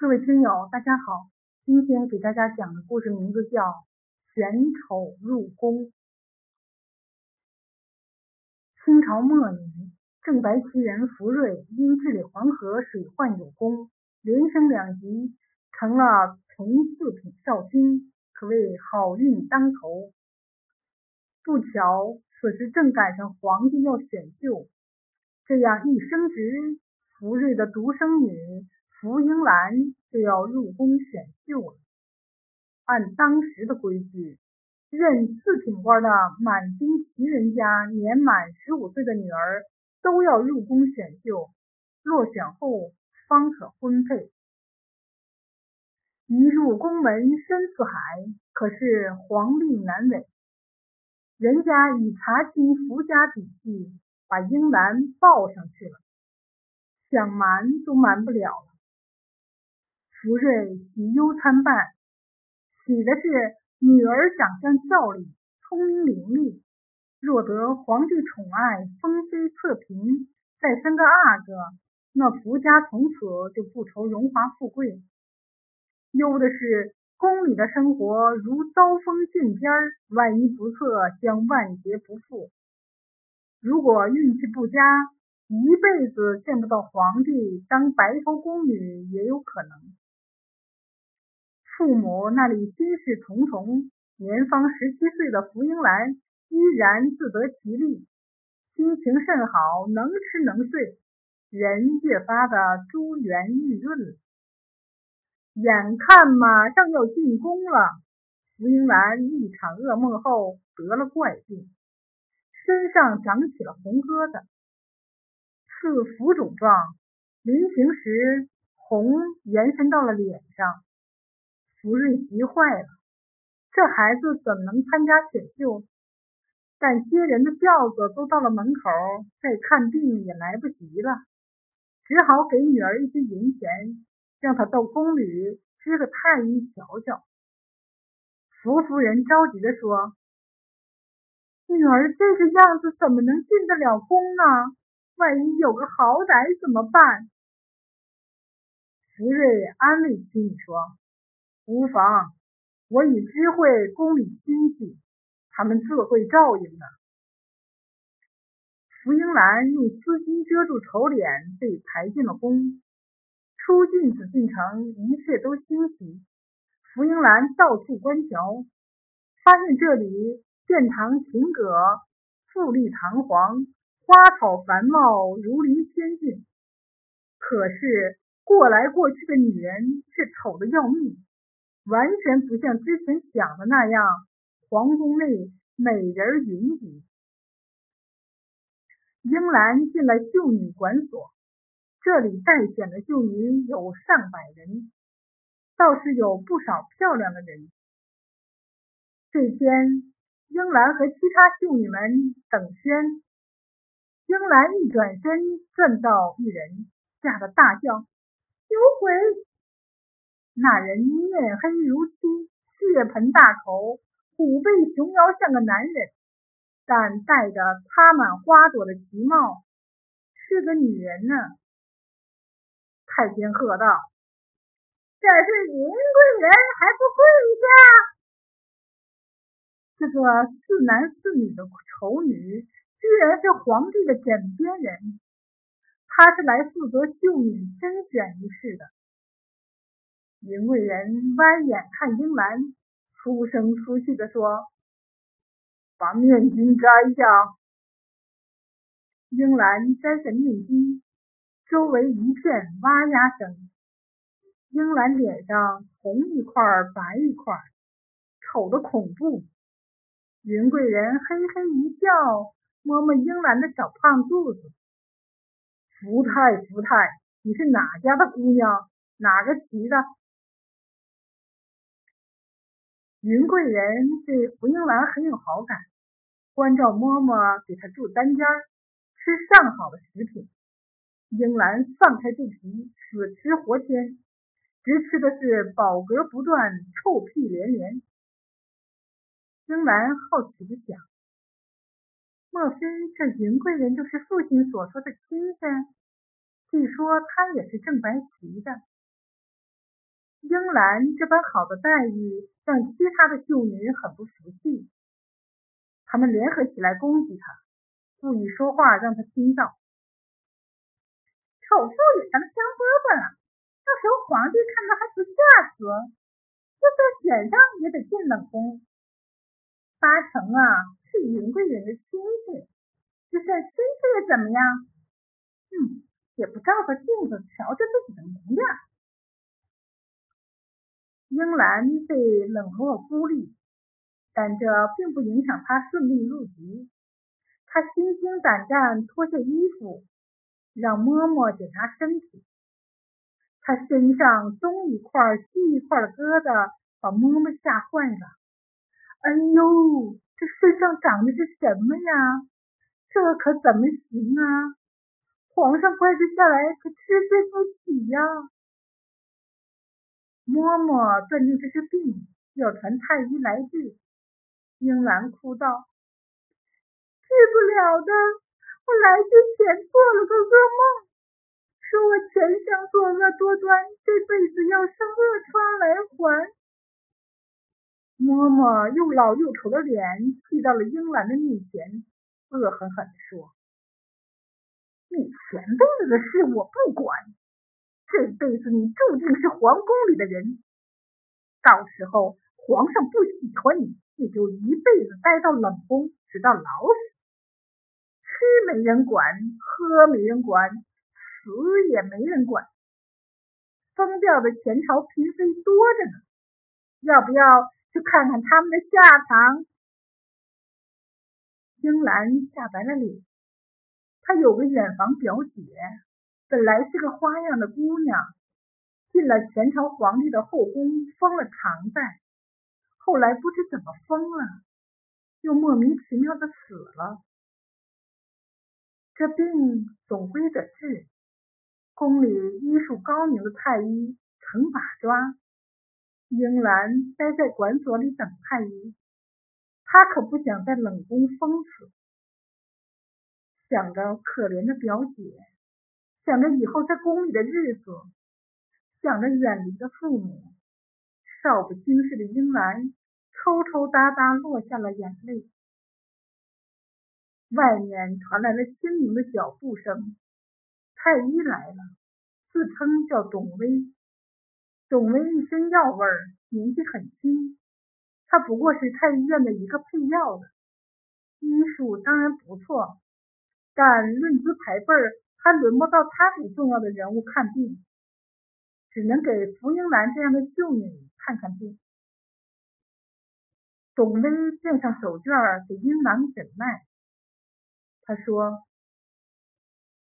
各位听友，大家好，今天给大家讲的故事名字叫《选丑入宫》。清朝末年，正白旗人福瑞因治理黄河水患有功，连升两级，成了从四品少卿，可谓好运当头。不巧，此时正赶上皇帝要选秀，这样一升职，福瑞的独生女。福英兰就要入宫选秀了。按当时的规矩，任四品官的满京旗人家年满十五岁的女儿都要入宫选秀，落选后方可婚配。一入宫门深似海，可是皇令难违。人家已查清福家底细，把英兰报上去了，想瞒都瞒不了。福瑞喜忧参半，喜的是女儿长相俏丽，聪明伶俐，若得皇帝宠爱，封妃侧嫔，再生个阿哥，那福家从此就不愁荣华富贵。忧的是宫里的生活如刀锋剑尖，万一不测，将万劫不复。如果运气不佳，一辈子见不到皇帝当白头宫女也有可能。父母那里心事重重，年方十七岁的福英兰依然自得其利，心情甚好，能吃能睡，人越发的珠圆玉润了。眼看马上要进宫了，福英兰一场噩梦后得了怪病，身上长起了红疙瘩，似浮肿状，临行时红延伸到了脸上。福瑞急坏了，这孩子怎么能参加选秀？但接人的轿子都到了门口，再看病也来不及了，只好给女儿一些银钱，让她到宫里支个太医瞧瞧。福夫人着急的说：“女儿这个样子怎么能进得了宫呢？万一有个好歹怎么办？”福瑞安慰妻女说。无妨，我已知会宫里亲戚，他们自会照应的。福英兰用丝巾遮住丑脸，被抬进了宫。出进紫禁城，一切都清晰。福英兰到处观瞧，发现这里殿堂亭阁富丽堂皇，花草繁茂，如临仙境。可是过来过去的女人却丑得要命。完全不像之前想的那样，皇宫内美人云集。英兰进了秀女馆所，这里待选的秀女有上百人，倒是有不少漂亮的人。这天，英兰和其他秀女们等宣，英兰一转身，转到一人，吓得大叫：“有鬼！”那人面黑如漆，血盆大口，虎背熊腰，像个男人，但戴着插满花朵的旗帽，是个女人呢。太监喝道：“这是银贵人，还不跪下！”这个似男似女的丑女，居然是皇帝的枕边人，她是来负责秀女甄选一事的。云贵人歪眼看英兰，粗声粗气地说：“把面巾摘下。”英兰摘下面巾，周围一片哇呀声。英兰脸上红一块白一块，丑的恐怖。云贵人嘿嘿一笑，摸摸英兰的小胖肚子：“福太福太，你是哪家的姑娘？哪个旗的？”云贵人对福英兰很有好感，关照嬷嬷给她住单间儿，吃上好的食品。英兰放开肚皮，死吃活添，直吃的是饱嗝不断，臭屁连连。英兰好奇的想：莫非这云贵人就是父亲所说的亲生？据说他也是正白旗的。英兰这般好的待遇让其他的秀女很不服气，他们联合起来攻击他，故意说话让他听到。丑妇也成了香饽饽了，到时候皇帝看到还不吓死？就算选上也得进冷宫。八成啊是云贵人的亲戚，就算亲戚又怎么样？嗯，也不照照镜子瞧着自己的模样。英兰被冷落孤立，但这并不影响他顺利入籍。他心惊胆战，脱下衣服，让嬷嬷检查身体。他身上东一块西一块的疙瘩，把嬷嬷吓坏了。哎呦，这身上长的是什么呀？这可怎么行啊？皇上怪罪下来可吃罪不起呀！嬷嬷断定这是病，要传太医来治。英兰哭道：“治不了的，我来之前做了个噩梦，说我前生作恶多端，这辈子要生恶疮来还。”嬷嬷又老又丑的脸气到了英兰的面前，恶狠狠地说：“你前辈子的事我不管，这辈子你注定是皇宫里的人。到时候皇上不喜欢你，你就一辈子待到冷宫，直到老死。吃没人管，喝没人管，死也没人管。疯掉的前朝嫔妃多着呢，要不要？”去看看他们的下场。英兰吓白了脸。她有个远房表姐，本来是个花样的姑娘，进了前朝皇帝的后宫，封了常在。后来不知怎么疯了，又莫名其妙的死了。这病总归得治。宫里医术高明的太医成把抓。英兰待在馆所里等太医，她可不想在冷宫封死。想着可怜的表姐，想着以后在宫里的日子，想着远离的父母，少不经事的英兰抽抽搭搭落下了眼泪。外面传来了轻盈的脚步声，太医来了，自称叫董威。董威一身药味儿，年纪很轻。他不过是太医院的一个配药的，医术当然不错，但论资排辈儿，还轮不到他给重要的人物看病，只能给福英兰这样的秀女看看病。董威垫上手绢给英兰诊脉，他说：“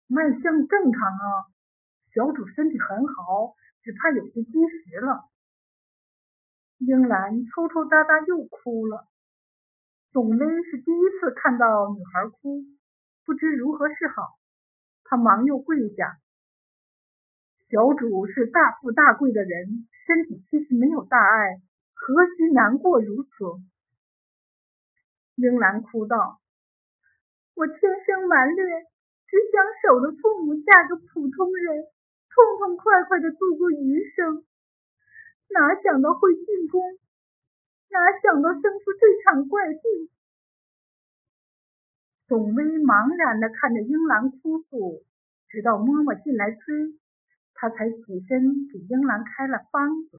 脉象正常啊，小主身体很好。”只怕有些积食了。英兰抽抽搭搭又哭了。董威是第一次看到女孩哭，不知如何是好。他忙又跪下。小主是大富大贵的人，身体其实没有大碍，何须难过如此？英兰哭道：“我天生蛮劣，只想守着父母，嫁个普通人。”痛痛快快的度过余生，哪想到会进宫，哪想到生出这场怪病。董威茫然的看着英兰哭诉，直到嬷嬷进来催，他才起身给英兰开了方子。